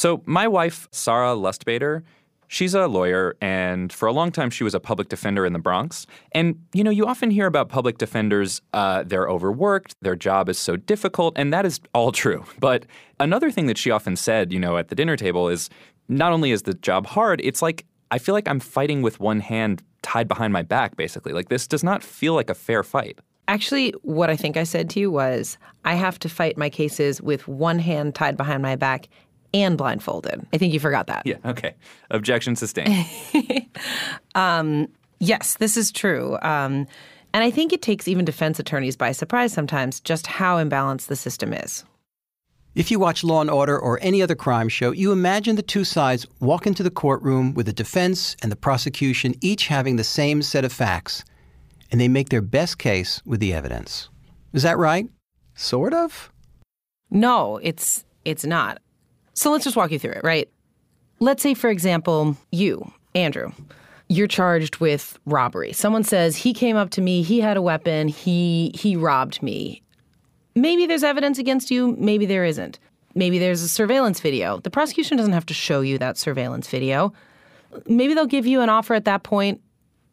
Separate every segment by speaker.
Speaker 1: So, my wife, Sarah Lustbader, she's a lawyer, and for a long time, she was a public defender in the Bronx. And, you know, you often hear about public defenders, uh, they're overworked, their job is so difficult, and that is all true. But another thing that she often said, you know, at the dinner table is not only is the job hard, it's like I feel like I'm fighting with one hand tied behind my back, basically. Like, this does not feel like a fair fight.
Speaker 2: Actually, what I think I said to you was I have to fight my cases with one hand tied behind my back and blindfolded. I think you forgot that.
Speaker 1: Yeah, okay. Objection sustained.
Speaker 2: um, yes, this is true. Um, and I think it takes even defense attorneys by surprise sometimes just how imbalanced the system is.
Speaker 3: If you watch Law and Order or any other crime show, you imagine the two sides walk into the courtroom with the defense and the prosecution each having the same set of facts, and they make their best case with the evidence. Is that right? Sort of?
Speaker 2: No, it's it's not. So let's just walk you through it, right? Let's say for example, you, Andrew, you're charged with robbery. Someone says he came up to me, he had a weapon, he he robbed me. Maybe there's evidence against you, maybe there isn't. Maybe there's a surveillance video. The prosecution doesn't have to show you that surveillance video. Maybe they'll give you an offer at that point,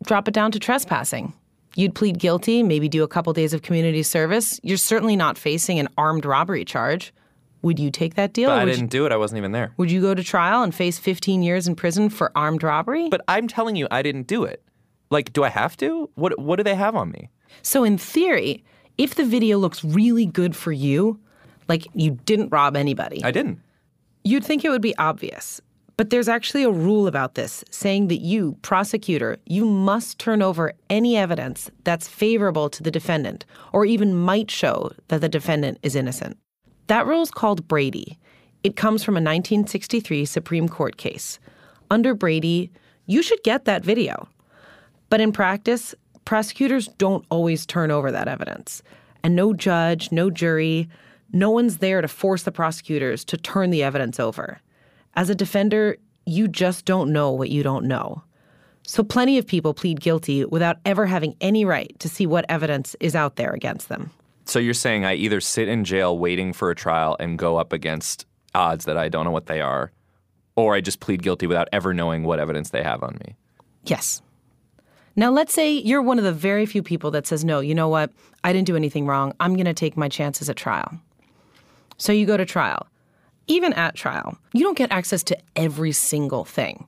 Speaker 2: drop it down to trespassing. You'd plead guilty, maybe do a couple days of community service. You're certainly not facing an armed robbery charge. Would you take that deal?
Speaker 1: But I didn't
Speaker 2: you-
Speaker 1: do it. I wasn't even there.
Speaker 2: Would you go to trial and face 15 years in prison for armed robbery?
Speaker 1: But I'm telling you, I didn't do it. Like, do I have to? What What do they have on me?
Speaker 2: So, in theory, if the video looks really good for you, like you didn't rob anybody,
Speaker 1: I didn't.
Speaker 2: you'd think it would be obvious. But there's actually a rule about this saying that you, prosecutor, you must turn over any evidence that's favorable to the defendant or even might show that the defendant is innocent. That rule is called Brady. It comes from a 1963 Supreme Court case. Under Brady, you should get that video. But in practice, prosecutors don't always turn over that evidence. And no judge, no jury, no one's there to force the prosecutors to turn the evidence over. As a defender, you just don't know what you don't know. So plenty of people plead guilty without ever having any right to see what evidence is out there against them.
Speaker 1: So you're saying I either sit in jail waiting for a trial and go up against odds that I don't know what they are, or I just plead guilty without ever knowing what evidence they have on me.
Speaker 2: Yes. Now, let's say you're one of the very few people that says, no, you know what? I didn't do anything wrong. I'm going to take my chances at trial. So you go to trial. Even at trial, you don't get access to every single thing.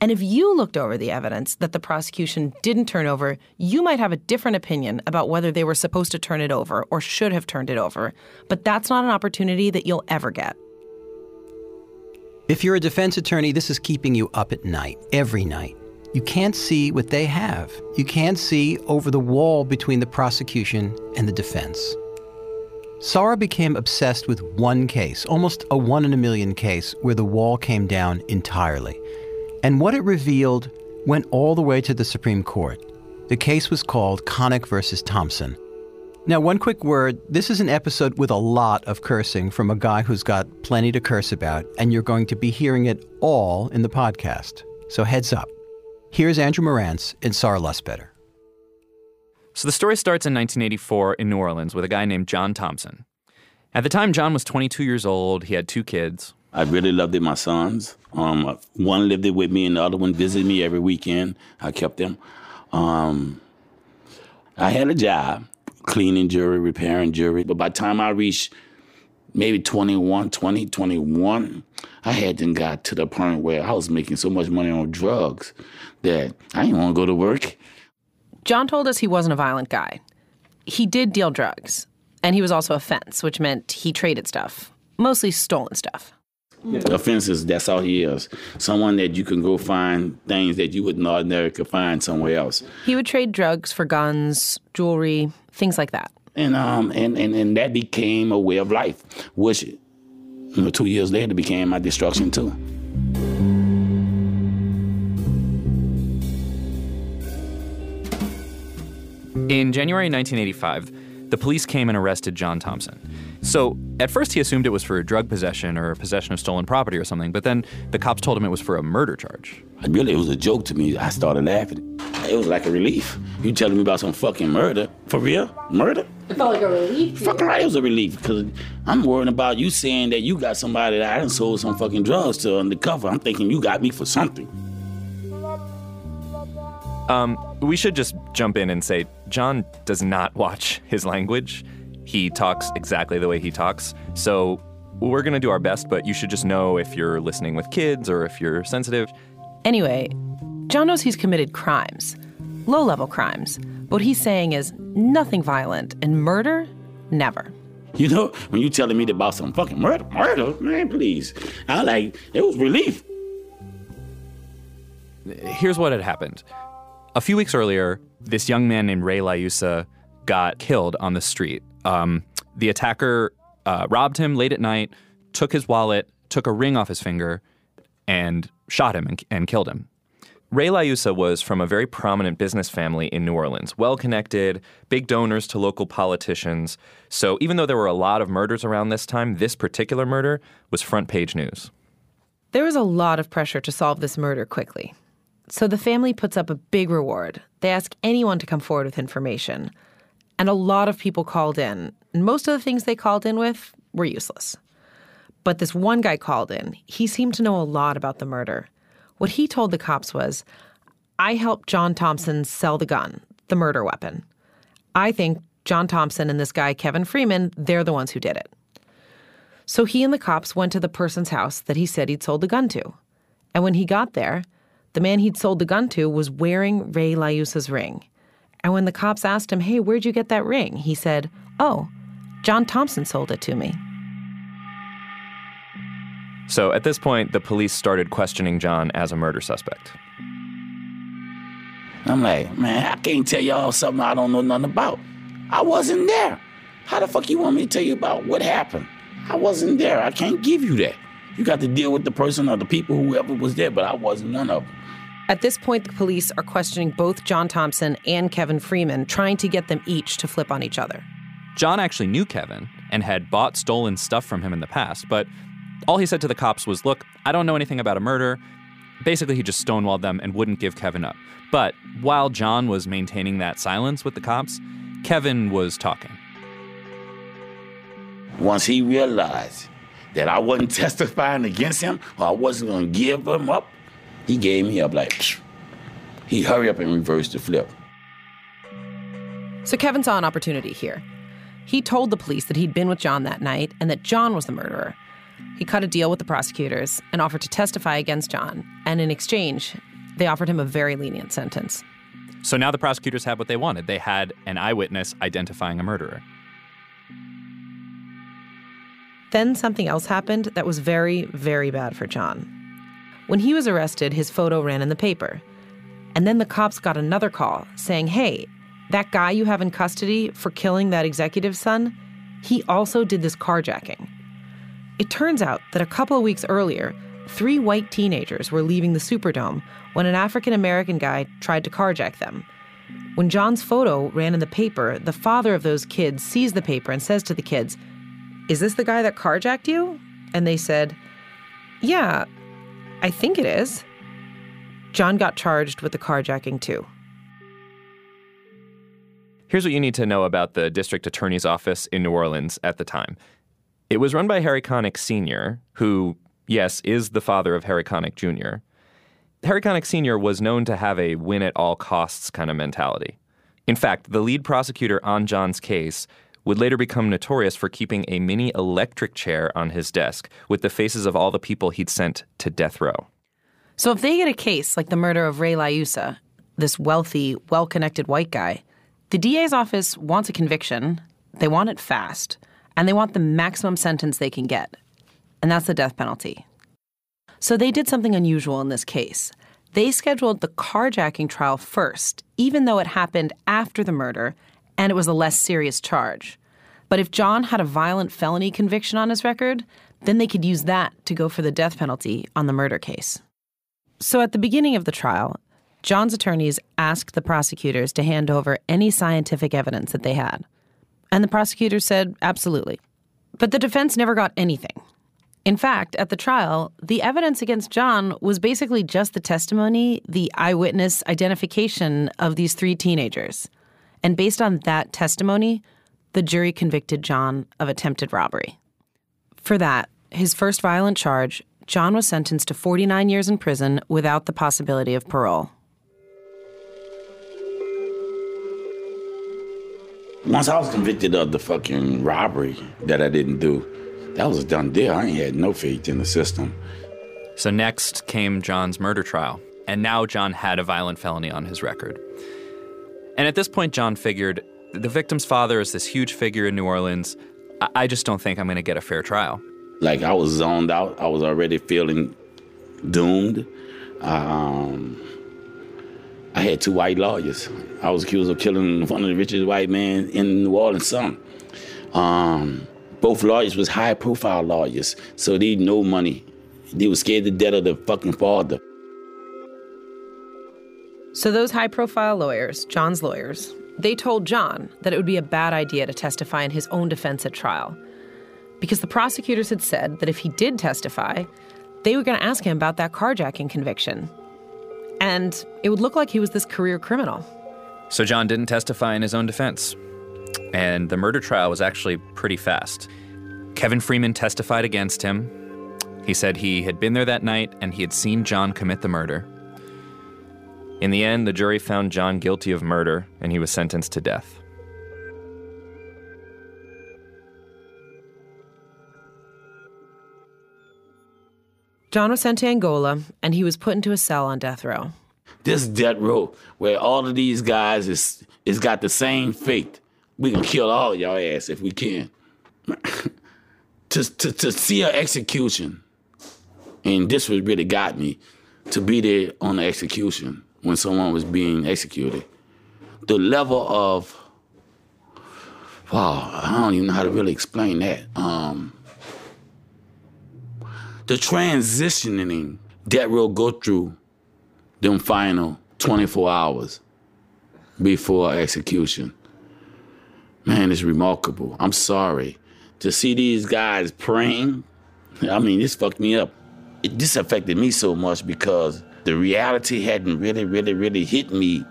Speaker 2: And if you looked over the evidence that the prosecution didn't turn over, you might have a different opinion about whether they were supposed to turn it over or should have turned it over. But that's not an opportunity that you'll ever get.
Speaker 3: If you're a defense attorney, this is keeping you up at night, every night. You can't see what they have. You can't see over the wall between the prosecution and the defense. Sarah became obsessed with one case, almost a one in a million case, where the wall came down entirely. And what it revealed went all the way to the Supreme Court. The case was called Connick versus Thompson. Now, one quick word this is an episode with a lot of cursing from a guy who's got plenty to curse about, and you're going to be hearing it all in the podcast. So, heads up. Here's Andrew Marantz and Sarah Lustbader.
Speaker 1: So the story starts in 1984 in New Orleans with a guy named John Thompson. At the time, John was 22 years old. He had two kids.
Speaker 4: I really loved it, my sons. Um, one lived it with me, and the other one visited me every weekend. I kept them. Um, I had a job, cleaning jewelry, repairing jewelry. But by the time I reached maybe 21, 20, 21, I had then got to the point where I was making so much money on drugs that I didn't want to go to work.
Speaker 2: John told us he wasn't a violent guy. He did deal drugs, and he was also a fence, which meant he traded stuff, mostly stolen stuff.
Speaker 4: Offenses, that's all he is. Someone that you can go find things that you wouldn't ordinarily could find somewhere else.
Speaker 2: He would trade drugs for guns, jewelry, things like that.
Speaker 4: And um and, and, and that became a way of life, which you know, two years later became my destruction too.
Speaker 1: In January 1985, the police came and arrested John Thompson. So at first he assumed it was for drug possession or possession of stolen property or something, but then the cops told him it was for a murder charge.
Speaker 4: Really, it was a joke to me. I started laughing. It was like a relief. You telling me about some fucking murder? For real? Murder?
Speaker 5: It felt like a relief.
Speaker 4: Fucking right, it was a relief because I'm worried about you saying that you got somebody that I done sold some fucking drugs to undercover. I'm thinking you got me for something.
Speaker 1: Um, we should just jump in and say John does not watch his language. He talks exactly the way he talks. So we're going to do our best, but you should just know if you're listening with kids or if you're sensitive.
Speaker 2: Anyway, John knows he's committed crimes, low level crimes. What he's saying is nothing violent, and murder, never.
Speaker 4: You know, when you telling me about some fucking murder, murder, man, please. I like, it was relief.
Speaker 1: Here's what had happened. A few weeks earlier, this young man named Ray Liuzza got killed on the street. Um, the attacker uh, robbed him late at night, took his wallet, took a ring off his finger, and shot him and, and killed him. Ray Liuzza was from a very prominent business family in New Orleans, well connected, big donors to local politicians. So even though there were a lot of murders around this time, this particular murder was front page news.
Speaker 2: There was a lot of pressure to solve this murder quickly. So the family puts up a big reward. They ask anyone to come forward with information. And a lot of people called in. And most of the things they called in with were useless. But this one guy called in. He seemed to know a lot about the murder. What he told the cops was I helped John Thompson sell the gun, the murder weapon. I think John Thompson and this guy, Kevin Freeman, they're the ones who did it. So he and the cops went to the person's house that he said he'd sold the gun to. And when he got there, the man he'd sold the gun to was wearing Ray Liuzza's ring. And when the cops asked him, Hey, where'd you get that ring? He said, Oh, John Thompson sold it to me.
Speaker 1: So at this point, the police started questioning John as a murder suspect.
Speaker 4: I'm like, man, I can't tell y'all something I don't know nothing about. I wasn't there. How the fuck you want me to tell you about what happened? I wasn't there. I can't give you that. You got to deal with the person or the people, whoever was there, but I wasn't one of them.
Speaker 2: At this point, the police are questioning both John Thompson and Kevin Freeman, trying to get them each to flip on each other.
Speaker 1: John actually knew Kevin and had bought stolen stuff from him in the past, but all he said to the cops was, Look, I don't know anything about a murder. Basically, he just stonewalled them and wouldn't give Kevin up. But while John was maintaining that silence with the cops, Kevin was talking.
Speaker 4: Once he realized that I wasn't testifying against him or I wasn't going to give him up, he gave me up like, psh. he hurry up and reversed the flip.
Speaker 2: So Kevin saw an opportunity here. He told the police that he'd been with John that night and that John was the murderer. He cut a deal with the prosecutors and offered to testify against John. And in exchange, they offered him a very lenient sentence.
Speaker 1: So now the prosecutors had what they wanted. They had an eyewitness identifying a murderer.
Speaker 2: Then something else happened that was very, very bad for John. When he was arrested, his photo ran in the paper. And then the cops got another call saying, hey, that guy you have in custody for killing that executive's son, he also did this carjacking. It turns out that a couple of weeks earlier, three white teenagers were leaving the Superdome when an African American guy tried to carjack them. When John's photo ran in the paper, the father of those kids sees the paper and says to the kids, Is this the guy that carjacked you? And they said, Yeah, I think it is. John got charged with the carjacking too.
Speaker 1: Here's what you need to know about the district attorney's office in New Orleans at the time. It was run by Harry Connick Sr., who, yes, is the father of Harry Connick Jr. Harry Connick Sr. was known to have a win at all costs kind of mentality. In fact, the lead prosecutor on John's case would later become notorious for keeping a mini electric chair on his desk with the faces of all the people he'd sent to death row.
Speaker 2: So if they get a case like the murder of Ray Liuzza, this wealthy, well connected white guy, the DA's office wants a conviction, they want it fast, and they want the maximum sentence they can get. And that's the death penalty. So they did something unusual in this case. They scheduled the carjacking trial first, even though it happened after the murder and it was a less serious charge. But if John had a violent felony conviction on his record, then they could use that to go for the death penalty on the murder case. So at the beginning of the trial, John's attorneys asked the prosecutors to hand over any scientific evidence that they had. And the prosecutors said, absolutely. But the defense never got anything. In fact, at the trial, the evidence against John was basically just the testimony, the eyewitness identification of these three teenagers. And based on that testimony, the jury convicted John of attempted robbery. For that, his first violent charge, John was sentenced to 49 years in prison without the possibility of parole.
Speaker 4: Once I was convicted of the fucking robbery that I didn't do, that was a done deal. I ain't had no faith in the system.
Speaker 1: So next came John's murder trial, and now John had a violent felony on his record. And at this point, John figured the victim's father is this huge figure in New Orleans. I, I just don't think I'm going to get a fair trial.
Speaker 4: Like I was zoned out. I was already feeling doomed. Um, I had two white lawyers. I was accused of killing one of the richest white men in New Orleans. Some. Um, both lawyers was high profile lawyers, so they no money. They was scared to death of the fucking father.
Speaker 2: So those high profile lawyers, John's lawyers, they told John that it would be a bad idea to testify in his own defense at trial. Because the prosecutors had said that if he did testify, they were going to ask him about that carjacking conviction. And it would look like he was this career criminal.
Speaker 1: So John didn't testify in his own defense. And the murder trial was actually pretty fast. Kevin Freeman testified against him. He said he had been there that night and he had seen John commit the murder. In the end, the jury found John guilty of murder and he was sentenced to death.
Speaker 2: John was sent to Angola and he was put into a cell on death row.
Speaker 4: This death row where all of these guys is is got the same fate. We gonna kill all of y'all ass if we can. to, to to see an execution, and this was really got me to be there on the execution when someone was being executed. The level of wow, I don't even know how to really explain that. Um, the transitioning that will go through them final 24 hours before execution. Man, it's remarkable. I'm sorry. To see these guys praying, I mean, this fucked me up. It, this affected me so much because the reality hadn't really, really, really hit me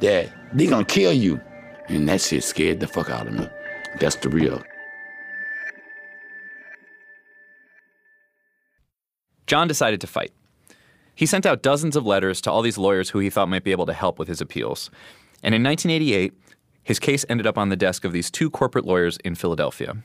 Speaker 4: that they gonna kill you. And that shit scared the fuck out of me. That's the real.
Speaker 1: John decided to fight. He sent out dozens of letters to all these lawyers who he thought might be able to help with his appeals. And in 1988, his case ended up on the desk of these two corporate lawyers in Philadelphia.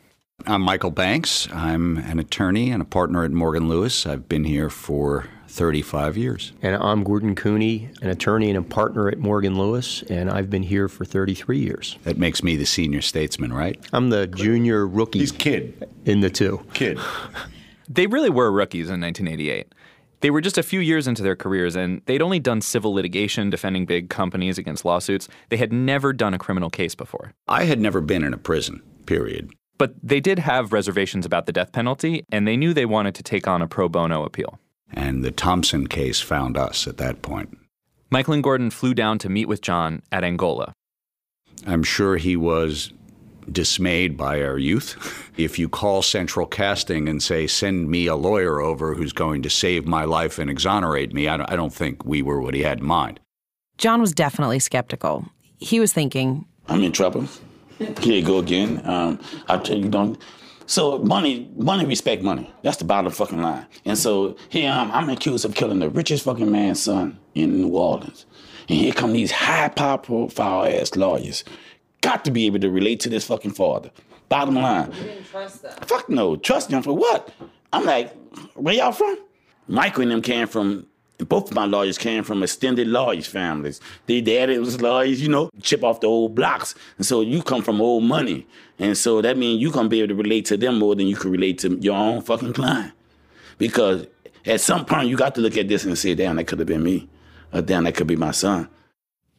Speaker 5: I'm Michael Banks. I'm an attorney and a partner at Morgan Lewis. I've been here for 35 years.
Speaker 6: And I'm Gordon Cooney, an attorney and a partner at Morgan Lewis, and I've been here for 33 years.
Speaker 5: That makes me the senior statesman, right?
Speaker 6: I'm the junior rookie
Speaker 7: He's kid.
Speaker 6: in the two.
Speaker 7: Kid.
Speaker 1: They really were rookies in 1988. They were just a few years into their careers, and they'd only done civil litigation defending big companies against lawsuits. They had never done a criminal case before.
Speaker 5: I had never been in a prison, period.
Speaker 1: But they did have reservations about the death penalty, and they knew they wanted to take on a pro bono appeal.
Speaker 5: And the Thompson case found us at that point.
Speaker 1: Michael and Gordon flew down to meet with John at Angola.
Speaker 5: I'm sure he was dismayed by our youth. If you call central casting and say, send me a lawyer over who's going to save my life and exonerate me, I don't, I don't think we were what he had in mind.
Speaker 2: John was definitely skeptical. He was thinking,
Speaker 4: I'm in trouble. Here you go again. Um, I tell you, don't. So money, money, respect money. That's the bottom fucking line. And so here I'm, I'm accused of killing the richest fucking man's son in New Orleans. And here come these high profile ass lawyers. Got to be able to relate to this fucking father. Bottom line. You didn't trust them. Fuck no. Trust them for what? I'm like, where y'all from? Michael and them came from both of my lawyers came from extended lawyers families. Their daddy was lawyers, you know, chip off the old blocks. And so you come from old money. And so that means you gonna be able to relate to them more than you can relate to your own fucking client. Because at some point you got to look at this and say, damn, that could have been me. Or damn, that could be my son.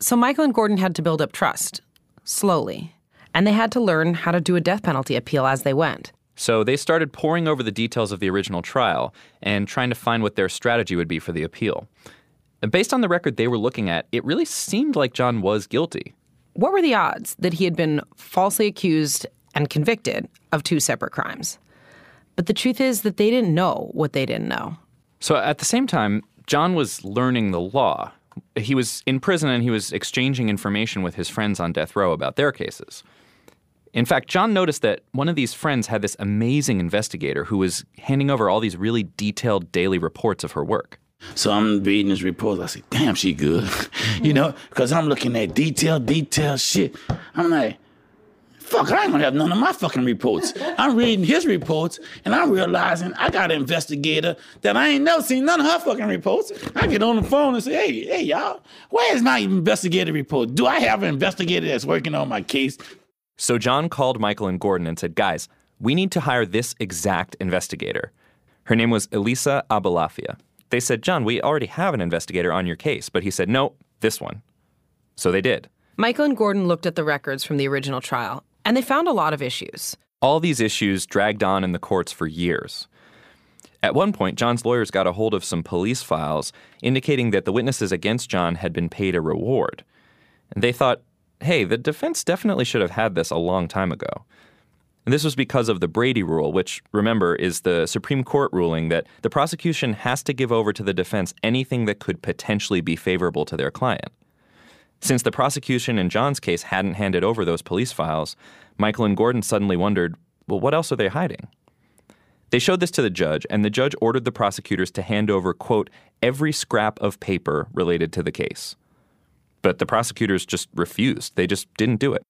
Speaker 2: so Michael and Gordon had to build up trust, slowly. And they had to learn how to do a death penalty appeal as they went.
Speaker 1: So they started poring over the details of the original trial and trying to find what their strategy would be for the appeal. And based on the record they were looking at, it really seemed like John was guilty.
Speaker 2: What were the odds that he had been falsely accused and convicted of two separate crimes. But the truth is that they didn't know what they didn't know.
Speaker 1: So at the same time, John was learning the law. He was in prison and he was exchanging information with his friends on death row about their cases. In fact, John noticed that one of these friends had this amazing investigator who was handing over all these really detailed daily reports of her work.
Speaker 4: So I'm reading his reports. I say, damn, she good. you know, because I'm looking at detail, detail shit. I'm like, fuck, I ain't gonna have none of my fucking reports. I'm reading his reports and I'm realizing I got an investigator that I ain't never seen none of her fucking reports. I get on the phone and say, hey, hey, y'all, where's my investigative report? Do I have an investigator that's working on my case?
Speaker 1: So John called Michael and Gordon and said, guys, we need to hire this exact investigator. Her name was Elisa Abolafia. They said, John, we already have an investigator on your case. But he said, no, this one. So they did.
Speaker 2: Michael and Gordon looked at the records from the original trial, and they found a lot of issues.
Speaker 1: All these issues dragged on in the courts for years. At one point, John's lawyers got a hold of some police files indicating that the witnesses against John had been paid a reward. And they thought, hey, the defense definitely should have had this a long time ago. And this was because of the Brady rule, which, remember, is the Supreme Court ruling that the prosecution has to give over to the defense anything that could potentially be favorable to their client. Since the prosecution in John's case hadn't handed over those police files, Michael and Gordon suddenly wondered well, what else are they hiding? They showed this to the judge, and the judge ordered the prosecutors to hand over, quote, every scrap of paper related to the case. But the prosecutors just refused. They just didn't do it.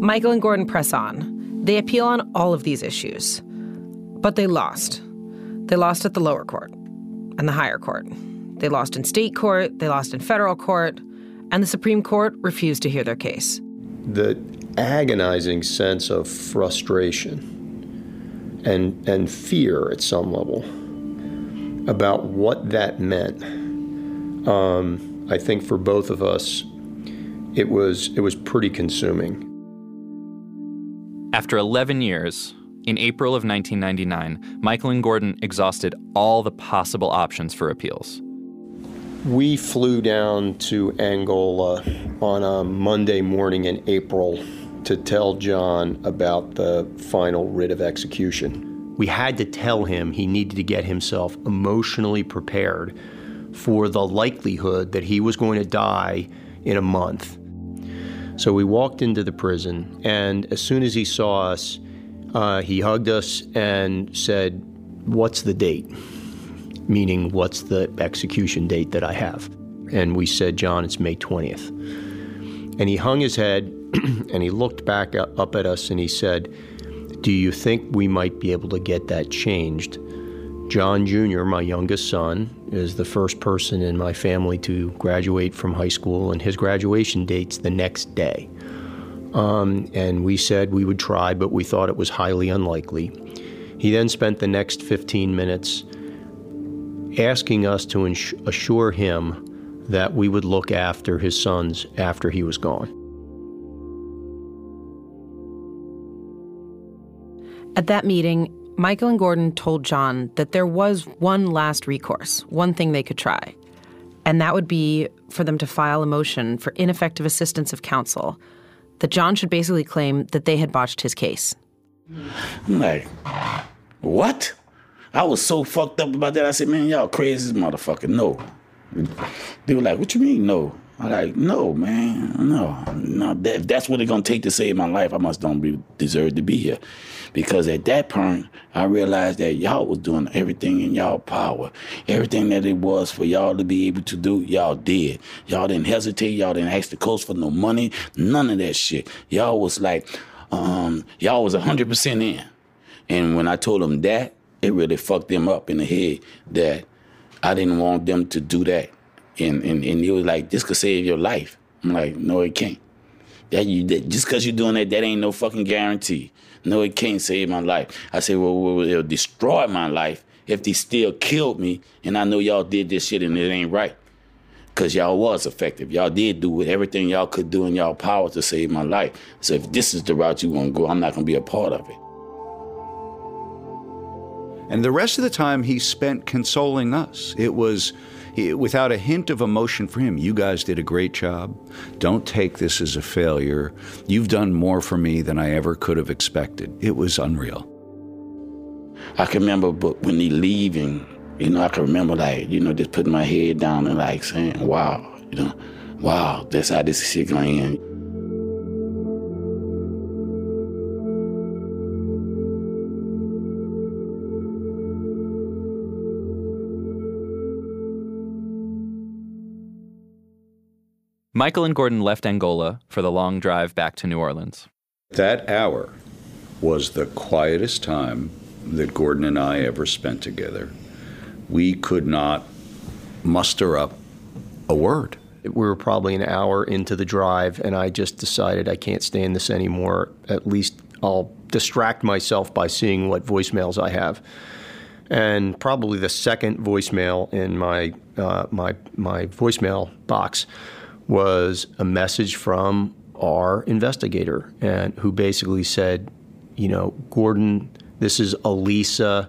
Speaker 2: Michael and Gordon press on. They appeal on all of these issues. But they lost. They lost at the lower court and the higher court. They lost in state court, they lost in federal court, and the Supreme Court refused to hear their case.
Speaker 6: The agonizing sense of frustration and, and fear at some level about what that meant. Um, I think for both of us, it was it was pretty consuming.
Speaker 1: After 11 years, in April of 1999, Michael and Gordon exhausted all the possible options for appeals.
Speaker 6: We flew down to Angola on a Monday morning in April to tell John about the final writ of execution. We had to tell him he needed to get himself emotionally prepared for the likelihood that he was going to die in a month. So we walked into the prison, and as soon as he saw us, uh, he hugged us and said, What's the date? Meaning, what's the execution date that I have? And we said, John, it's May 20th. And he hung his head and he looked back up at us and he said, do you think we might be able to get that changed? John Jr., my youngest son, is the first person in my family to graduate from high school, and his graduation date's the next day. Um, and we said we would try, but we thought it was highly unlikely. He then spent the next 15 minutes asking us to assure him that we would look after his sons after he was gone.
Speaker 2: At that meeting, Michael and Gordon told John that there was one last recourse, one thing they could try. And that would be for them to file a motion for ineffective assistance of counsel, that John should basically claim that they had botched his case.
Speaker 4: I'm like, what? I was so fucked up about that. I said, man, y'all crazy motherfucker. No. They were like, what you mean, no? I'm like, no, man, no, no. If that's what it's gonna take to save my life, I must don't be, deserve to be here. Because at that point, I realized that y'all was doing everything in y'all power. Everything that it was for y'all to be able to do, y'all did. Y'all didn't hesitate. Y'all didn't ask the coast for no money. None of that shit. Y'all was like, um, y'all was 100% in. And when I told them that, it really fucked them up in the head that I didn't want them to do that and and, and it was like this could save your life. I'm like, no, it can't. That you that, just because you're doing that, that ain't no fucking guarantee. No, it can't save my life. I said, well, well, it'll destroy my life if they still killed me, and I know y'all did this shit and it ain't right. Cause y'all was effective. Y'all did do everything y'all could do in y'all power to save my life. So if this is the route you want to go, I'm not gonna be a part of it.
Speaker 5: And the rest of the time he spent consoling us. It was without a hint of emotion for him. You guys did a great job. Don't take this as a failure. You've done more for me than I ever could have expected. It was unreal.
Speaker 4: I can remember but when he leaving, you know, I can remember like, you know, just putting my head down and like saying, wow, you know, wow, that's how this shit going in.
Speaker 1: Michael and Gordon left Angola for the long drive back to New Orleans.
Speaker 5: That hour was the quietest time that Gordon and I ever spent together. We could not muster up a word.
Speaker 6: We were probably an hour into the drive, and I just decided I can't stand this anymore. At least I'll distract myself by seeing what voicemails I have. And probably the second voicemail in my uh, my my voicemail box was a message from our investigator, and who basically said, you know, Gordon, this is Elisa.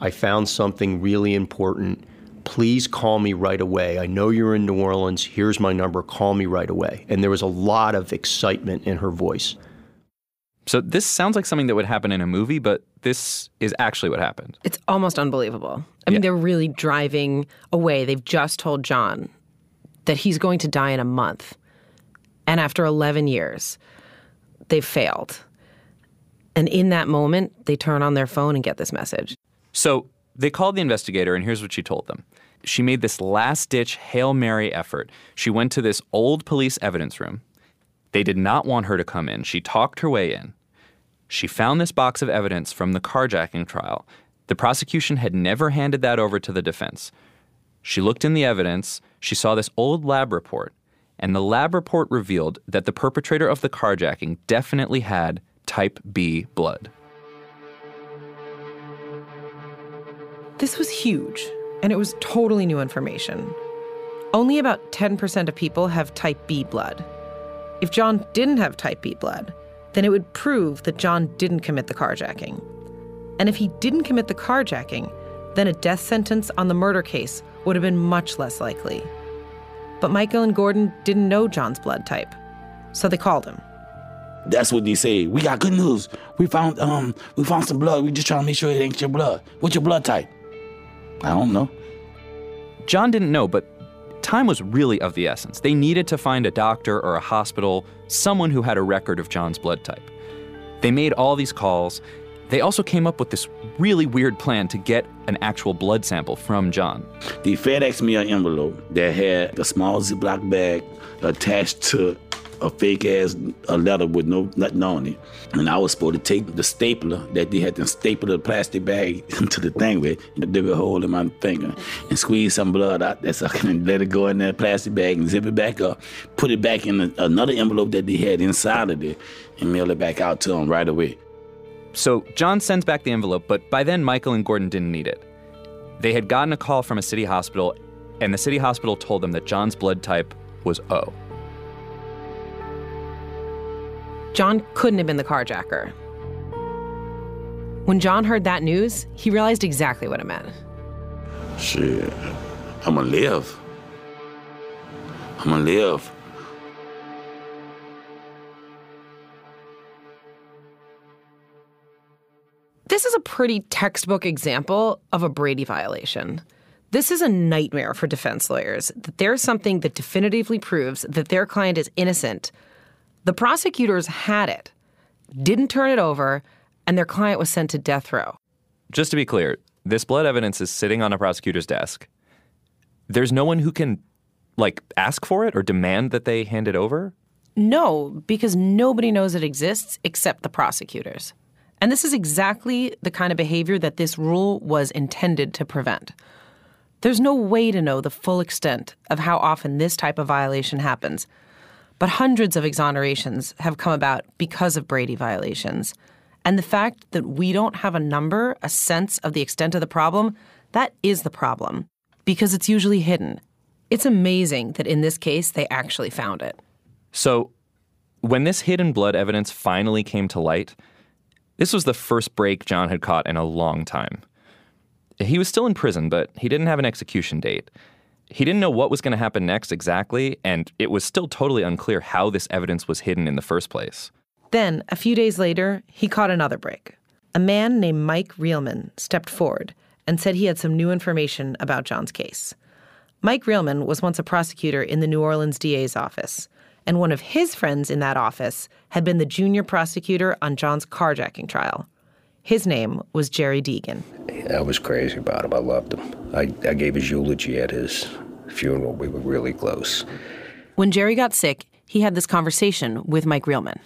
Speaker 6: I found something really important. Please call me right away. I know you're in New Orleans. Here's my number. Call me right away. And there was a lot of excitement in her voice.
Speaker 1: So this sounds like something that would happen in a movie, but this is actually what happened.
Speaker 2: It's almost unbelievable. I mean,
Speaker 1: Yeah.
Speaker 2: they're really driving away. They've just told John that he's going to die in a month. And after 11 years, they've failed. And in that moment, they turn on their phone and get this message.
Speaker 1: So they called the investigator, and here's what she told them. She made this last ditch Hail Mary effort. She went to this old police evidence room. They did not want her to come in. She talked her way in. She found this box of evidence from the carjacking trial. The prosecution had never handed that over to the defense. She looked in the evidence. She saw this old lab report, and the lab report revealed that the perpetrator of the carjacking definitely had type B blood.
Speaker 2: This was huge, and it was totally new information. Only about 10% of people have type B blood. If John didn't have type B blood, then it would prove that John didn't commit the carjacking. And if he didn't commit the carjacking, then a death sentence on the murder case would have been much less likely. But Michael and Gordon didn't know John's blood type, so they called him.
Speaker 4: That's what they say. We got good news. We found um we found some blood. We just trying to make sure it ain't your blood. What's your blood type? I don't know.
Speaker 1: John didn't know, but time was really of the essence. They needed to find a doctor or a hospital, someone who had a record of John's blood type. They made all these calls. They also came up with this really weird plan to get an actual blood sample from John.
Speaker 4: They FedEx me an envelope that had a small Ziploc bag attached to a fake ass a letter with no nothing on it. And I was supposed to take the stapler that they had to staple the plastic bag into the thing with, and dig a hole in my finger and squeeze some blood out there so I can let it go in that plastic bag and zip it back up, put it back in another envelope that they had inside of it, and mail it back out to them right away.
Speaker 1: So John sends back the envelope, but by then Michael and Gordon didn't need it. They had gotten a call from a city hospital, and the city hospital told them that John's blood type was O.
Speaker 2: John couldn't have been the carjacker. When John heard that news, he realized exactly what it meant.
Speaker 4: Shit, I'ma live. I'ma live.
Speaker 2: This is a pretty textbook example of a Brady violation. This is a nightmare for defense lawyers that there's something that definitively proves that their client is innocent. The prosecutors had it, didn't turn it over, and their client was sent to death row.
Speaker 1: Just to be clear, this blood evidence is sitting on a prosecutor's desk. There's no one who can, like, ask for it or demand that they hand it over?
Speaker 2: No, because nobody knows it exists except the prosecutors. And this is exactly the kind of behavior that this rule was intended to prevent. There's no way to know the full extent of how often this type of violation happens, but hundreds of exonerations have come about because of Brady violations. And the fact that we don't have a number, a sense of the extent of the problem, that is the problem, because it's usually hidden. It's amazing that in this case they actually found it.
Speaker 1: So, when this hidden blood evidence finally came to light, this was the first break John had caught in a long time. He was still in prison, but he didn't have an execution date. He didn't know what was going to happen next exactly, and it was still totally unclear how this evidence was hidden in the first place.
Speaker 2: Then, a few days later, he caught another break. A man named Mike Riehlmann stepped forward and said he had some new information about John's case. Mike Riehlmann was once a prosecutor in the New Orleans DA's office, and one of his friends in that office had been the junior prosecutor on John's carjacking trial. His name was Jerry Deegan.
Speaker 7: I was crazy about him. I loved him. I, I gave his eulogy at his funeral. We were really close.
Speaker 2: When Jerry got sick, he had this conversation with Mike Riehlmann.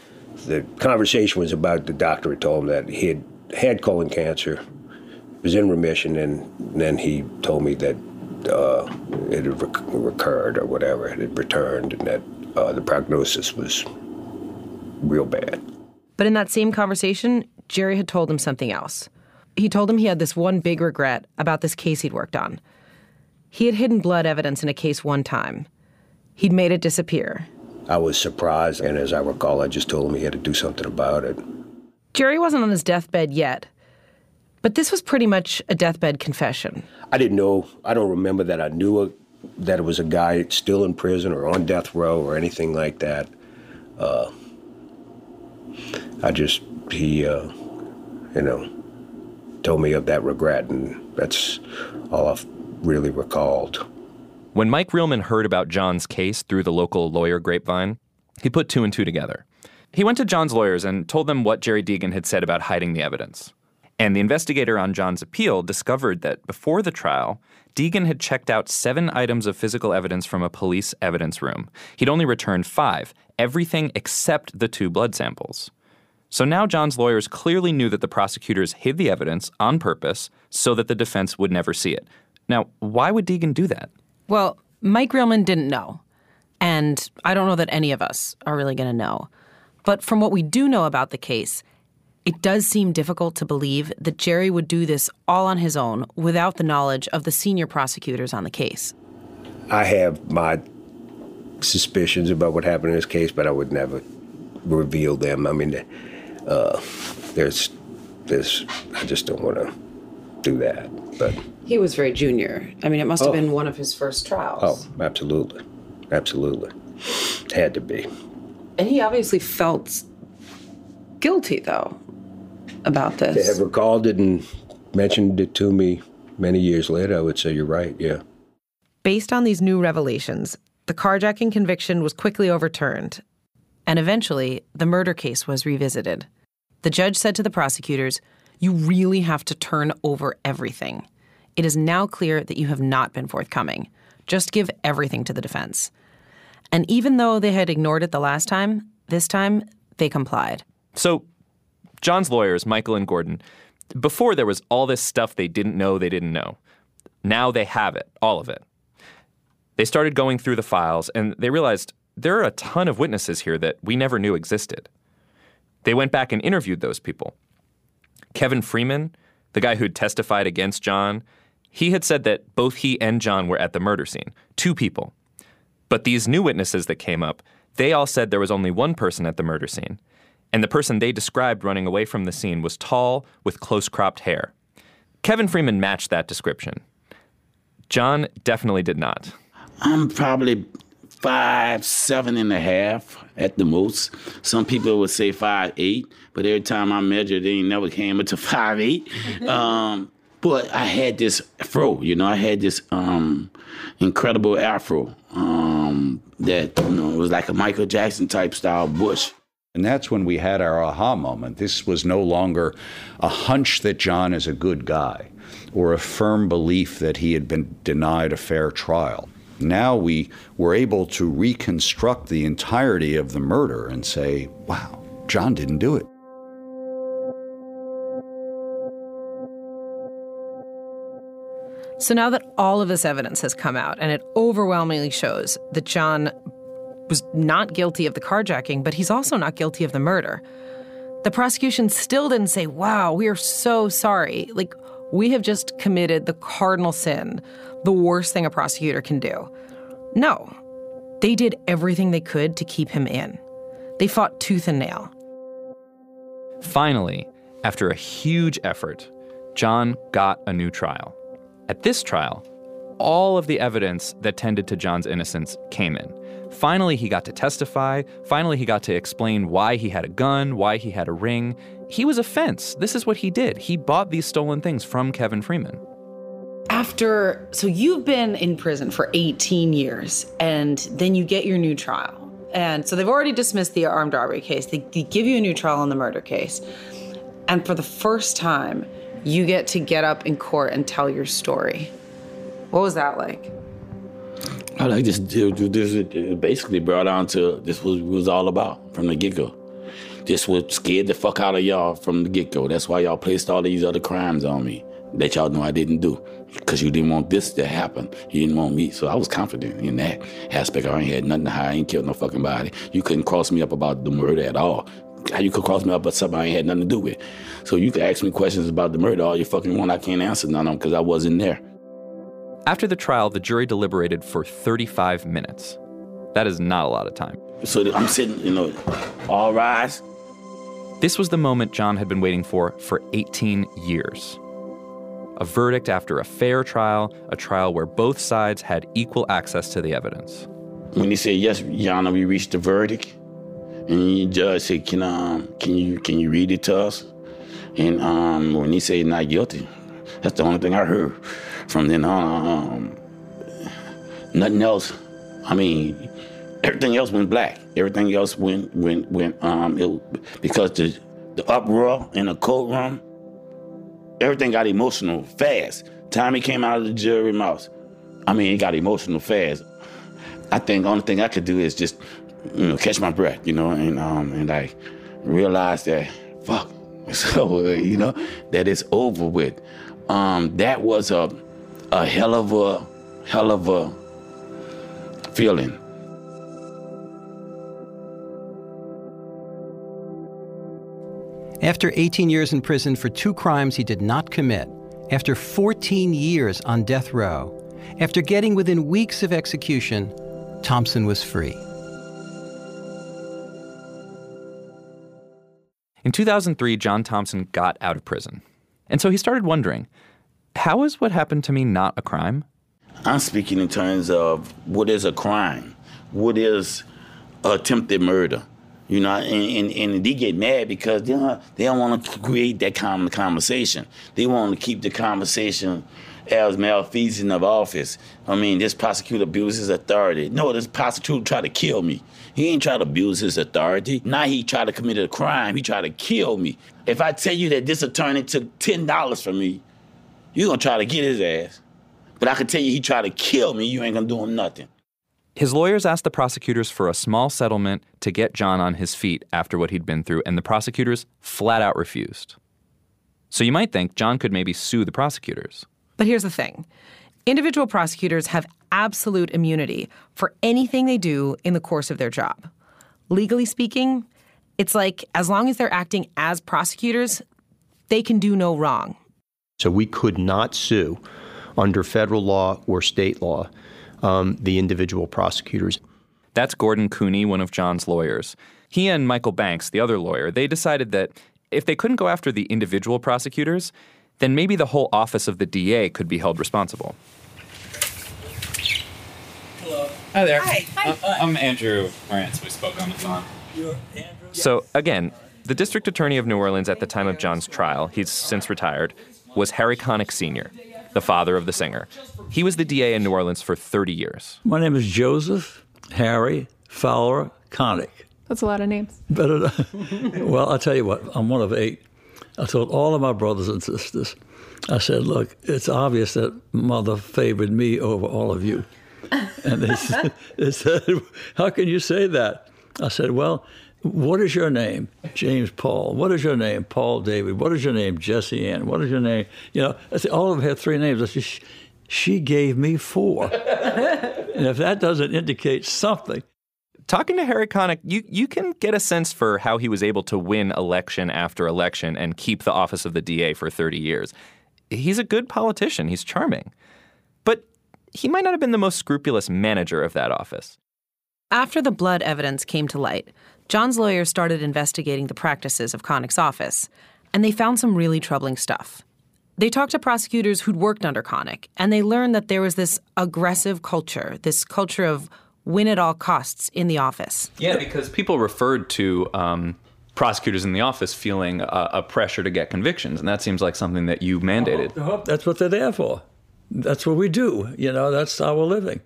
Speaker 7: The conversation was about the doctor had told him that he had had colon cancer, was in remission, and then he told me that uh, it had rec- recurred or whatever, it had returned, and that uh, the prognosis was real bad.
Speaker 2: But in that same conversation, Jerry had told him something else. He told him he had this one big regret about this case he'd worked on. He had hidden blood evidence in a case one time. He'd made it disappear.
Speaker 7: I was surprised, and as I recall, I just told him he had to do something about it.
Speaker 2: Jerry wasn't on his deathbed yet, but this was pretty much a deathbed confession.
Speaker 7: I didn't know, I don't remember that I knew a, that it was a guy still in prison or on death row or anything like that. Uh, I just, he, uh, you know, told me of that regret, and that's all I've really recalled.
Speaker 1: When Mike Riehlmann heard about John's case through the local lawyer grapevine, he put two and two together. He went to John's lawyers and told them what Jerry Deegan had said about hiding the evidence. And the investigator on John's appeal discovered that before the trial, Deegan had checked out seven items of physical evidence from a police evidence room. He'd only returned five, everything except the two blood samples. So now John's lawyers clearly knew that the prosecutors hid the evidence on purpose so that the defense would never see it. Now, why would Deegan do that?
Speaker 2: Well, Mike Riehlmann didn't know. And I don't know that any of us are really going to know. But from what we do know about the case, it does seem difficult to believe that Jerry would do this all on his own without the knowledge of the senior prosecutors on the case.
Speaker 7: I have my suspicions about what happened in this case, but I would never reveal them. I mean, uh, there's, there's, I just don't want to do that. But
Speaker 2: He was very junior. I mean, it must have
Speaker 7: Oh.
Speaker 2: been one of his first trials.
Speaker 7: oh, absolutely, absolutely, It had to be.
Speaker 2: And he obviously felt guilty, though, about this.
Speaker 7: They
Speaker 2: this.
Speaker 7: have recalled it and mentioned it to me many years later. I would say you're right. Yeah.
Speaker 2: Based on these new revelations, the carjacking conviction was quickly overturned, and eventually the murder case was revisited. The judge said to the prosecutors, You really have to turn over everything. It is now clear that you have not been forthcoming. Just give everything to the defense. And even though they had ignored it the last time, this time they complied.
Speaker 1: So, John's lawyers, Michael and Gordon, before there was all this stuff they didn't know they didn't know. Now they have it, all of it. They started going through the files and they realized there are a ton of witnesses here that we never knew existed. They went back and interviewed those people. Kevin Freeman, the guy who'd testified against John, he had said that both he and John were at the murder scene, two people. But these new witnesses that came up, they all said there was only one person at the murder scene. And the person they described running away from the scene was tall with close cropped hair. Kevin Freeman matched that description. John definitely did not.
Speaker 4: I'm probably five, seven and a half at the most. Some people would say five eight, but every time I measured, they never came up to five eight. Um, but I had this afro, you know, I had this um, incredible afro um, that you know was like a Michael Jackson type style bush.
Speaker 5: And that's when we had our aha moment. This was no longer a hunch that John is a good guy or a firm belief that he had been denied a fair trial. Now we were able to reconstruct the entirety of the murder and say, wow, John didn't do it.
Speaker 2: So now that all of this evidence has come out and it overwhelmingly shows that John was not guilty of the carjacking, but he's also not guilty of the murder. The prosecution still didn't say, wow, we are so sorry. Like, we have just committed the cardinal sin, the worst thing a prosecutor can do. No, they did everything they could to keep him in. They fought tooth and nail.
Speaker 1: Finally, after a huge effort, John got a new trial. At this trial, all of the evidence that tended to John's innocence came in. Finally, he got to testify. Finally, he got to explain why he had a gun, why he had a ring. He was a fence. This is what he did. He bought these stolen things from Kevin Freeman.
Speaker 2: After, so you've been in prison for 18 years, and then you get your new trial. And so they've already dismissed the armed robbery case. They give you a new trial on the murder case. And for the first time, you get to get up in court and tell your story. What was that like?
Speaker 4: I like this. This basically brought down to this was was all about from the get go. This was scared the fuck out of y'all from the get go. That's why y'all placed all these other crimes on me that y'all know I didn't do because you didn't want this to happen. You didn't want me. So I was confident in that aspect. I ain't had nothing to hide. I ain't killed no fucking body. You couldn't cross me up about the murder at all. How you could cross me up about something I ain't had nothing to do with. So you could ask me questions about the murder all you fucking want. I can't answer none of them because I wasn't there.
Speaker 1: After the trial, the jury deliberated for 35 minutes. That is not a lot of time.
Speaker 4: So I'm sitting, you know, all rise.
Speaker 1: This was the moment John had been waiting for for 18 years. A verdict after a fair trial, a trial where both sides had equal access to the evidence.
Speaker 4: When he said, yes, Your Honor, we reached the verdict, and the judge said, can, um, can, you, can you read it to us? And um, when he said not guilty, that's the only thing I heard from then on. Um, nothing else. I mean, everything else went black. Everything else went went went um it, because the the uproar in the courtroom, everything got emotional fast. Tommy came out of the jury mouth, I mean, it got emotional fast. I think the only thing I could do is just you know catch my breath, you know, and um and like realize that fuck, so you know that it's over with. Um, that was a a hell of a hell of a feeling.
Speaker 3: After 18 years in prison for two crimes he did not commit, after 14 years on death row, after getting within weeks of execution, Thompson was free.
Speaker 1: In 2003, John Thompson got out of prison. And so he started wondering how is what happened to me not a crime?
Speaker 4: I'm speaking in terms of what is a crime, what is attempted murder. You know, and, and, and they get mad because they don't, they don't want to create that kind of conversation. They want to keep the conversation as malfeasance of office. I mean, this prosecutor abuses authority. No, this prosecutor tried to kill me. He ain't try to abuse his authority. Now he tried to commit a crime. He tried to kill me. If I tell you that this attorney took $10 from me, you're going to try to get his ass. But I can tell you he tried to kill me, you ain't going to do him nothing.
Speaker 1: His lawyers asked the prosecutors for a small settlement to get John on his feet after what he'd been through, and the prosecutors flat out refused. So you might think John could maybe sue the prosecutors.
Speaker 2: But here's the thing individual prosecutors have absolute immunity for anything they do in the course of their job. Legally speaking, it's like as long as they're acting as prosecutors, they can do no wrong.
Speaker 6: So we could not sue under federal law or state law um, the individual prosecutors.
Speaker 1: That's Gordon Cooney, one of John's lawyers. He and Michael Banks, the other lawyer, they decided that if they couldn't go after the individual prosecutors, then maybe the whole office of the DA could be held responsible.
Speaker 8: Hello. Hi there.
Speaker 9: Hi. Hi.
Speaker 8: Uh, I'm Andrew Marantz. We spoke on the phone.
Speaker 9: You're Andrew?
Speaker 1: So, again, the district attorney of New Orleans at the time of John's trial, he's since retired, was Harry Connick Sr., the father of the singer. He was the DA in New Orleans for 30 years.
Speaker 10: My name is Joseph Harry Fowler Connick.
Speaker 11: That's a lot of names.
Speaker 10: Better, well, I'll tell you what, I'm one of eight. I told all of my brothers and sisters, I said, look, it's obvious that mother favored me over all of you. And they, said, they said, how can you say that? I said, well, what is your name? James Paul. What is your name? Paul David. What is your name? Jesse Ann. What is your name? You know, I said, all of them had three names. I said, she gave me four. and if that doesn't indicate something.
Speaker 1: Talking to Harry Connick, you, you can get a sense for how he was able to win election after election and keep the office of the DA for 30 years. He's a good politician, he's charming. But he might not have been the most scrupulous manager of that office.
Speaker 2: After the blood evidence came to light, John's lawyers started investigating the practices of Connick's office, and they found some really troubling stuff. They talked to prosecutors who'd worked under Connick, and they learned that there was this aggressive culture, this culture of win at all costs in the office.
Speaker 1: Yeah, because people referred to um, prosecutors in the office feeling a, a, pressure to get convictions, and that seems like something that you mandated.
Speaker 10: Uh-huh. That's what they're there for. That's what we do. You know, that's our living.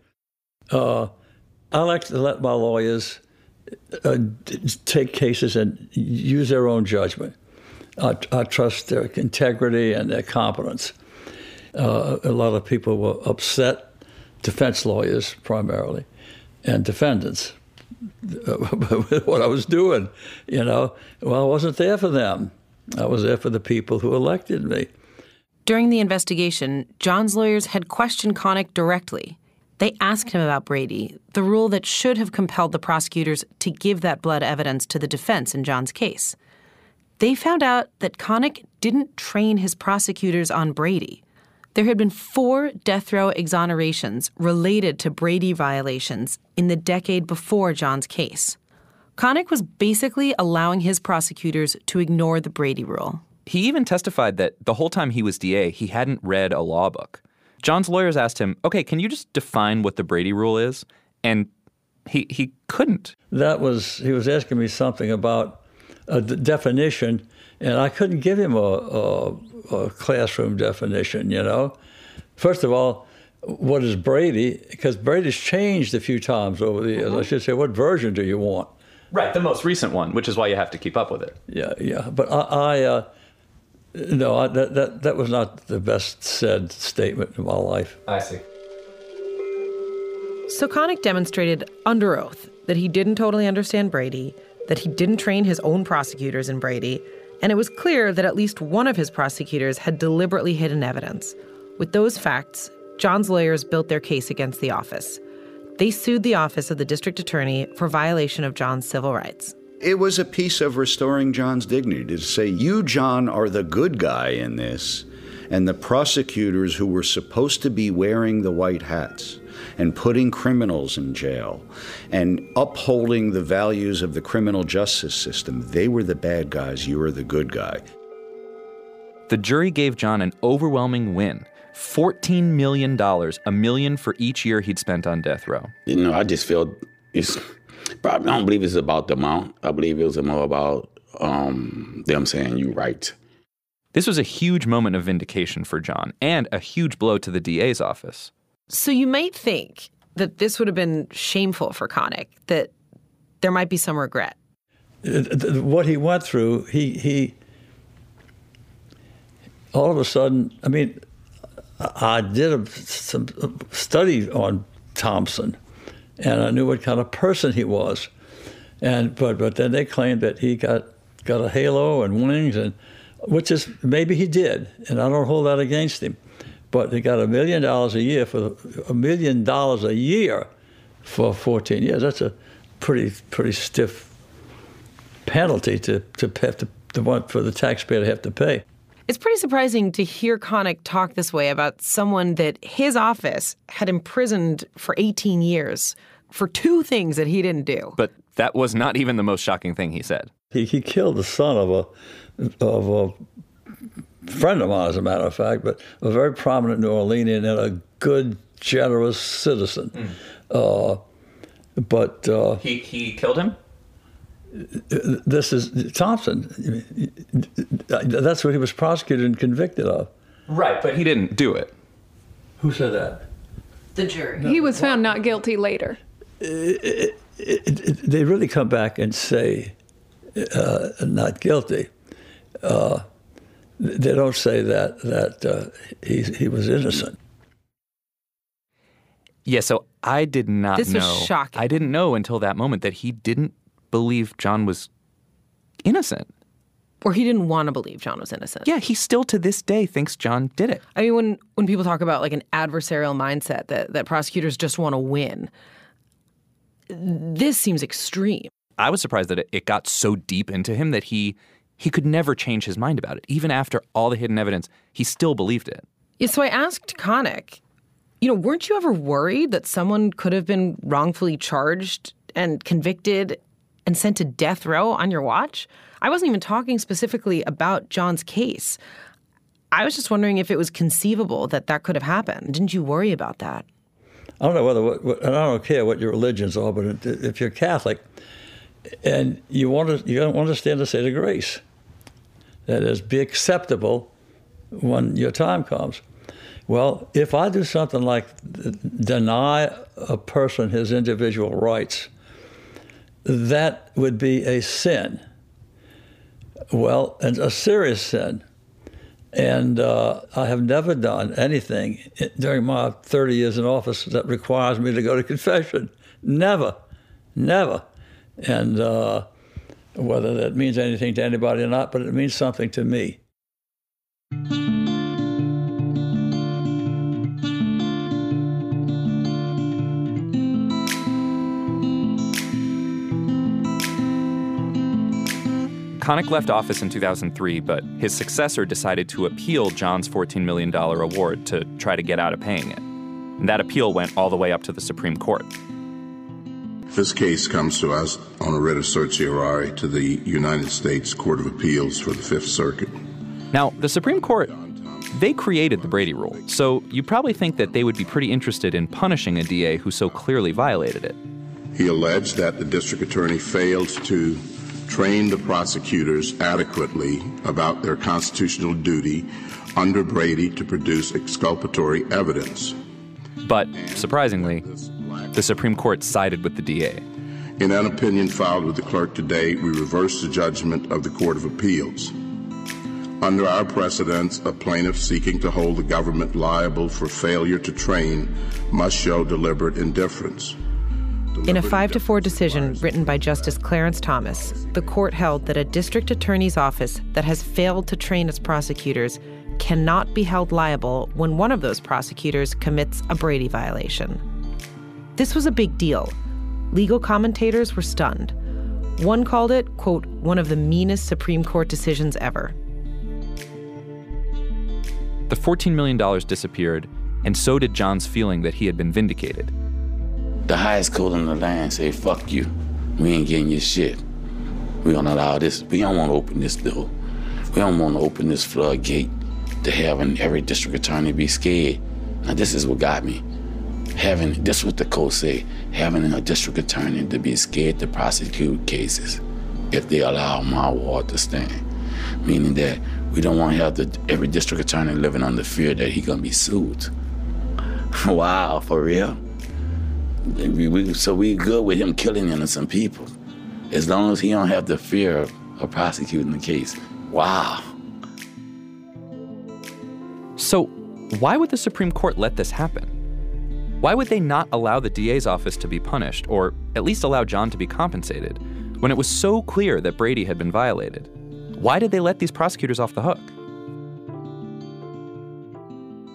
Speaker 10: Uh, I like to let my lawyers uh, take cases and use their own judgment. I, I trust their integrity and their competence. Uh, a lot of people were upset, defense lawyers primarily, and defendants, with what I was doing. You know, well, I wasn't there for them. I was there for the people who elected me.
Speaker 2: During the investigation, John's lawyers had questioned Connick directly. They asked him about Brady, the rule that should have compelled the prosecutors to give that blood evidence to the defense in John's case. They found out that Connick didn't train his prosecutors on Brady. There had been four death row exonerations related to Brady violations in the decade before John's case. Connick was basically allowing his prosecutors to ignore the Brady rule.
Speaker 1: He even testified that the whole time he was DA, he hadn't read a law book. John's lawyers asked him, okay, can you just define what the Brady rule is? And he, he couldn't.
Speaker 10: That was, he was asking me something about a d- definition, and I couldn't give him a, a, a classroom definition, you know. First of all, what is Brady? Because Brady's changed a few times over the years. Mm-hmm. I should say, what version do you want?
Speaker 1: Right, the most recent one, which is why you have to keep up with it.
Speaker 10: Yeah, yeah. But I, I uh, no, I, that, that, that was not the best said statement in my life.
Speaker 1: I see.
Speaker 2: So Connick demonstrated under oath that he didn't totally understand Brady, that he didn't train his own prosecutors in Brady, and it was clear that at least one of his prosecutors had deliberately hidden evidence. With those facts, John's lawyers built their case against the office. They sued the office of the district attorney for violation of John's civil rights.
Speaker 5: It was a piece of restoring John's dignity to say, You, John, are the good guy in this, and the prosecutors who were supposed to be wearing the white hats and putting criminals in jail and upholding the values of the criminal justice system, they were the bad guys, you were the good guy.
Speaker 1: The jury gave John an overwhelming win. $14 million, a million for each year he'd spent on death row.
Speaker 4: You know, I just feel it's I don't believe it's about the amount. I believe it was more about um, them saying you right.
Speaker 1: This was a huge moment of vindication for John and a huge blow to the DA's office.
Speaker 2: So you might think that this would have been shameful for Connick, that there might be some regret.
Speaker 10: What he went through, he he all of a sudden, I mean, I did a, some study on Thompson and I knew what kind of person he was. And but but then they claimed that he got got a halo and wings, and which is maybe he did, and I don't hold that against him. But he got a million dollars a year for a million dollars a year for 14 years. That's a pretty pretty stiff penalty to to have to, want for the taxpayer to have to pay.
Speaker 2: It's pretty surprising to hear Connick talk this way about someone that his office had imprisoned for 18 years for two things that he didn't do.
Speaker 1: But that was not even the most shocking thing he said.
Speaker 10: He, he killed the son of a of a friend of mine, as a matter of fact, but a very prominent New Orleanian and a good, generous citizen. Mm. Uh, but uh,
Speaker 1: he he killed him
Speaker 10: this is Thompson. That's what he was prosecuted and convicted of.
Speaker 1: Right, but he didn't do it.
Speaker 10: Who said that?
Speaker 2: The jury.
Speaker 9: He was found not guilty later.
Speaker 10: It, it, it, they really come back and say uh, not guilty. Uh, they don't say that that uh, he he was innocent.
Speaker 1: Yeah, so I did not
Speaker 2: this
Speaker 1: know.
Speaker 2: Was shocking.
Speaker 1: I didn't know until that moment that he didn't believe John was innocent.
Speaker 2: Or he didn't want to believe John was innocent.
Speaker 1: Yeah, he still to this day thinks John did it.
Speaker 2: I mean, when when people talk about like an adversarial mindset that that prosecutors just want to win, this seems extreme.
Speaker 1: I was surprised that it, it got so deep into him that he he could never change his mind about it. Even after all the hidden evidence, he still believed it.
Speaker 2: Yeah, so I asked Connick, you know, weren't you ever worried that someone could have been wrongfully charged and convicted and sent to death row on your watch? I wasn't even talking specifically about John's case. I was just wondering if it was conceivable that that could have happened. Didn't you worry about that?
Speaker 10: I don't know whether, what, I don't care what your religions are, but if you're Catholic and you want to, you don't understand the state of grace, that is, be acceptable when your time comes. Well, if I do something like deny a person his individual rights, that would be a sin. Well, and a serious sin. And uh, I have never done anything during my 30 years in office that requires me to go to confession. Never, never. And uh, whether that means anything to anybody or not, but it means something to me.
Speaker 1: Connick left office in 2003, but his successor decided to appeal John's $14 million award to try to get out of paying it. And that appeal went all the way up to the Supreme Court.
Speaker 11: This case comes to us on a writ of certiorari to the United States Court of Appeals for the Fifth Circuit.
Speaker 1: Now, the Supreme Court, they created the Brady Rule, so you probably think that they would be pretty interested in punishing a DA who so clearly violated it.
Speaker 11: He alleged that the district attorney failed to train the prosecutors adequately about their constitutional duty under Brady to produce exculpatory evidence.
Speaker 1: But, surprisingly, the Supreme Court sided with the DA.
Speaker 11: In an opinion filed with the clerk today, we reverse the judgment of the Court of Appeals. Under our precedents, a plaintiff seeking to hold the government liable for failure to train must show deliberate indifference.
Speaker 2: In a 5 to 4 decision written by Justice Clarence Thomas, the court held that a district attorney's office that has failed to train its prosecutors cannot be held liable when one of those prosecutors commits a Brady violation. This was a big deal. Legal commentators were stunned. One called it, quote, one of the meanest Supreme Court decisions ever.
Speaker 1: The $14 million disappeared, and so did John's feeling that he had been vindicated
Speaker 4: the highest court in the land say, fuck you. We ain't getting your shit. We don't allow this. We don't want to open this door. We don't want to open this floodgate to having every district attorney be scared. Now, this is what got me. Having, this is what the code say, having a district attorney to be scared to prosecute cases if they allow my ward to stand. Meaning that we don't want to have the, every district attorney living under fear that he gonna be sued. wow, for real? We, we, so we good with him killing innocent people, as long as he don't have the fear of, of prosecuting the case. Wow.
Speaker 1: So, why would the Supreme Court let this happen? Why would they not allow the DA's office to be punished, or at least allow John to be compensated, when it was so clear that Brady had been violated? Why did they let these prosecutors off the hook?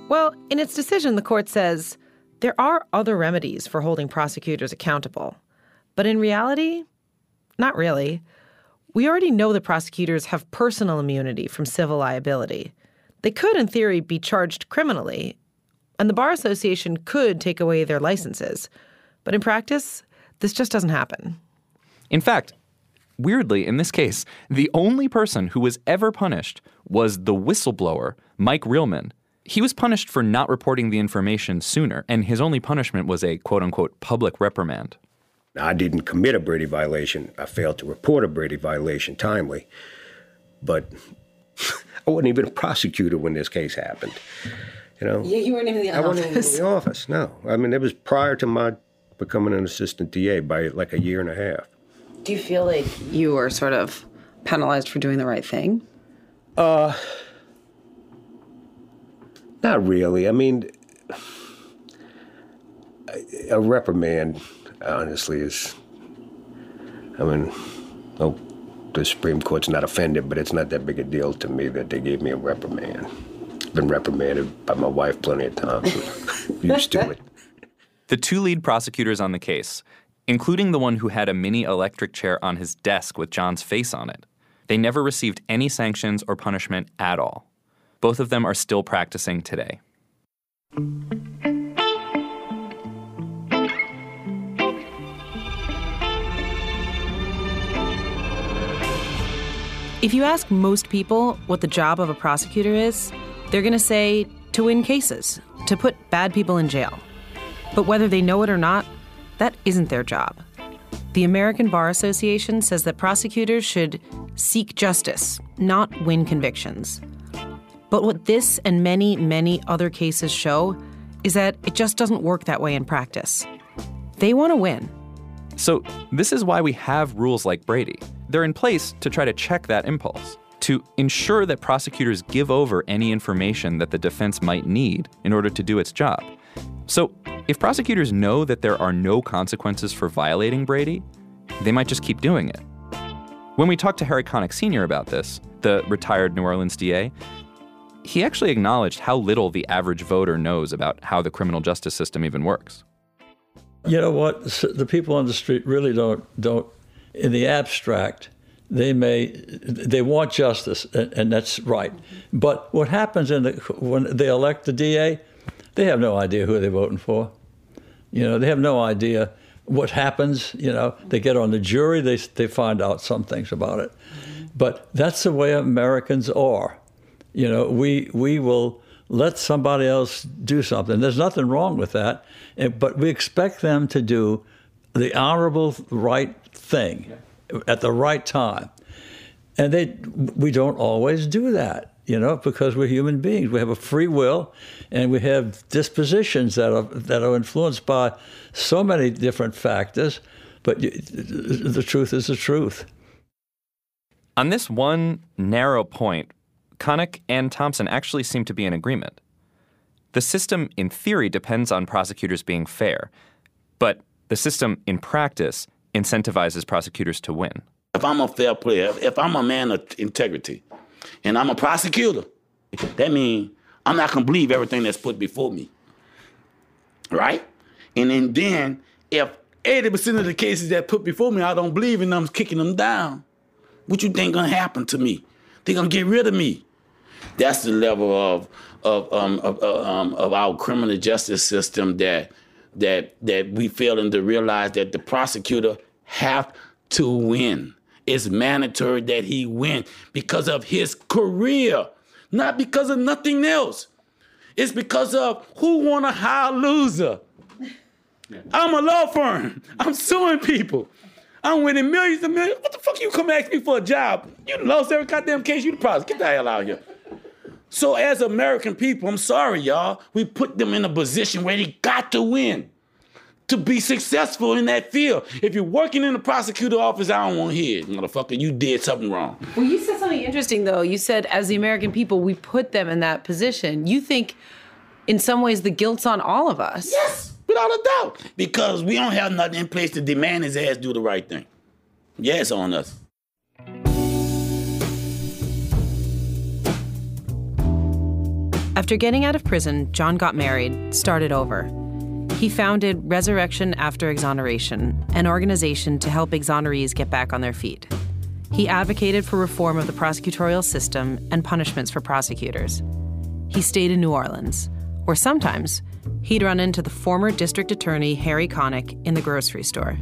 Speaker 2: Well, in its decision, the court says there are other remedies for holding prosecutors accountable. But in reality, not really. We already know that prosecutors have personal immunity from civil liability. They could, in theory, be charged criminally, and the Bar Association could take away their licenses. But in practice, this just doesn't happen.
Speaker 1: In fact, weirdly, in this case, the only person who was ever punished was the whistleblower, Mike Riehlmann, he was punished for not reporting the information sooner, and his only punishment was a quote unquote public reprimand.
Speaker 7: I didn't commit a Brady violation. I failed to report a Brady violation timely. But I wasn't even a prosecutor when this case happened. You know?
Speaker 2: Yeah, you weren't even in the
Speaker 7: I
Speaker 2: office.
Speaker 7: wasn't even in the office, no. I mean, it was prior to my becoming an assistant DA by like a year and a half.
Speaker 2: Do you feel like you were sort of penalized for doing the right thing?
Speaker 7: Uh, not really. I mean, a reprimand, honestly, is. I mean, oh, the Supreme Court's not offended, but it's not that big a deal to me that they gave me a reprimand. Been reprimanded by my wife plenty of times. used to it.
Speaker 1: The two lead prosecutors on the case, including the one who had a mini electric chair on his desk with John's face on it, they never received any sanctions or punishment at all. Both of them are still practicing today.
Speaker 2: If you ask most people what the job of a prosecutor is, They're going to say to win cases, to put bad people in jail. But whether they know it or not, that isn't their job. The American Bar Association says that prosecutors should seek justice, not win convictions. But what this and many, many other cases show is that it just doesn't work that way in practice. They want to win.
Speaker 1: So, this is why we have rules like Brady. They're in place to try to check that impulse, to ensure that prosecutors give over any information that the defense might need in order to do its job. So, if prosecutors know that there are no consequences for violating Brady, they might just keep doing it. When we talked to Harry Connick Sr. about this, the retired New Orleans DA, he actually acknowledged how little the average voter knows about how the criminal justice system even works.
Speaker 10: You know what? The people on the street really don't don't in the abstract. They may they want justice, and, and that's right. But what happens in the, when they elect the DA, they have no idea who they're voting for. You know, they have no idea what happens. You know, they get on the jury, they they find out some things about it. But that's the way Americans are. You know, we we will let somebody else do something. There's nothing wrong with that, eh, but we expect them to do the honorable right thing at the right time. And they we don't always do that you know, because we're human beings. We have a free will, and we have dispositions that are that are influenced by so many different factors. But the truth is the truth.
Speaker 1: On this one narrow point, Connick and Thompson actually seem to be in agreement. The system, in theory, depends on prosecutors being fair, but the system, in practice, incentivizes prosecutors to win.
Speaker 4: If I'm a fair player, if I'm a man of integrity, and I'm a prosecutor. That means I'm not gonna believe everything that's put before me. Right? And then, then if 80% of the cases that put before me, I don't believe in them, I'm kicking them down. What you think gonna happen to me? They gonna get rid of me. That's the level of of um, of, uh, um, of our criminal justice system that that that we failing to realize that the prosecutor have to win. It's mandatory that he win because of his career, not because of nothing else. It's because of who want a high loser. I'm a law firm. I'm suing people. I'm winning millions and millions. What the fuck you come ask me for a job? You lost every goddamn case you the prosecutor. Get the hell out of here. So as American people, I'm sorry, y'all. We put them in a position where they got to win to be successful in that field. If you're working in the prosecutor office, I don't want to hear it, motherfucker. You did something wrong.
Speaker 2: Well, you said something interesting, though. You said, as the American people, we put them in that position. You think, in some ways, the guilt's on all of us.
Speaker 4: Yes, without a doubt. Because we don't have nothing in place to demand his ass do the right thing. Yeah, it's on us.
Speaker 2: After getting out of prison, John got married, started over. He founded Resurrection After Exoneration, an organization to help exonerees get back on their feet. He advocated for reform of the prosecutorial system and punishments for prosecutors. He stayed in New Orleans, where sometimes he'd run into the former district attorney Harry Connick in the grocery store.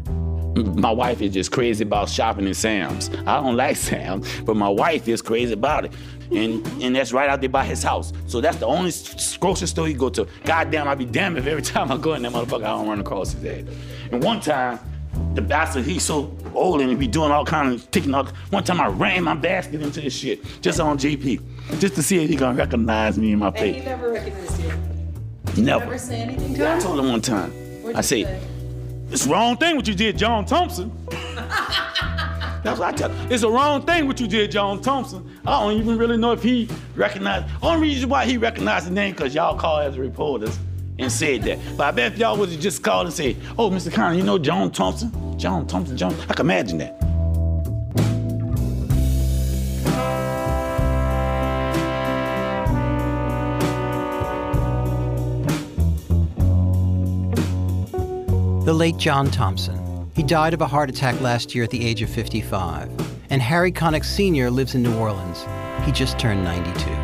Speaker 4: My wife is just crazy about shopping in Sam's. I don't like Sam's, but my wife is crazy about it. And and that's right out there by his house. So that's the only grocery store he go to. Goddamn, I'd be damned if every time I go in that motherfucker, I don't run across his head. And one time, the bastard, he's so old and he be doing all kind of taking all. One time I ran my basket into his shit just on GP, just to see if he gonna recognize me in my face.
Speaker 2: And he never recognized you.
Speaker 4: He never.
Speaker 2: Never say anything to him.
Speaker 4: I told him one time.
Speaker 2: What'd
Speaker 4: I said,
Speaker 2: say,
Speaker 4: it's the wrong thing what you did, John Thompson. That's what I tell him. It's the wrong thing what you did, John Thompson. I don't even really know if he recognized. Only reason why he recognized the name because y'all called as reporters and said that. But I bet if y'all would have just called and said, "Oh, Mr. Conner, you know John Thompson? John Thompson, John." I can imagine that.
Speaker 3: The late John Thompson. He died of a heart attack last year at the age of 55. And Harry Connick Sr. lives in New Orleans. He just turned 92.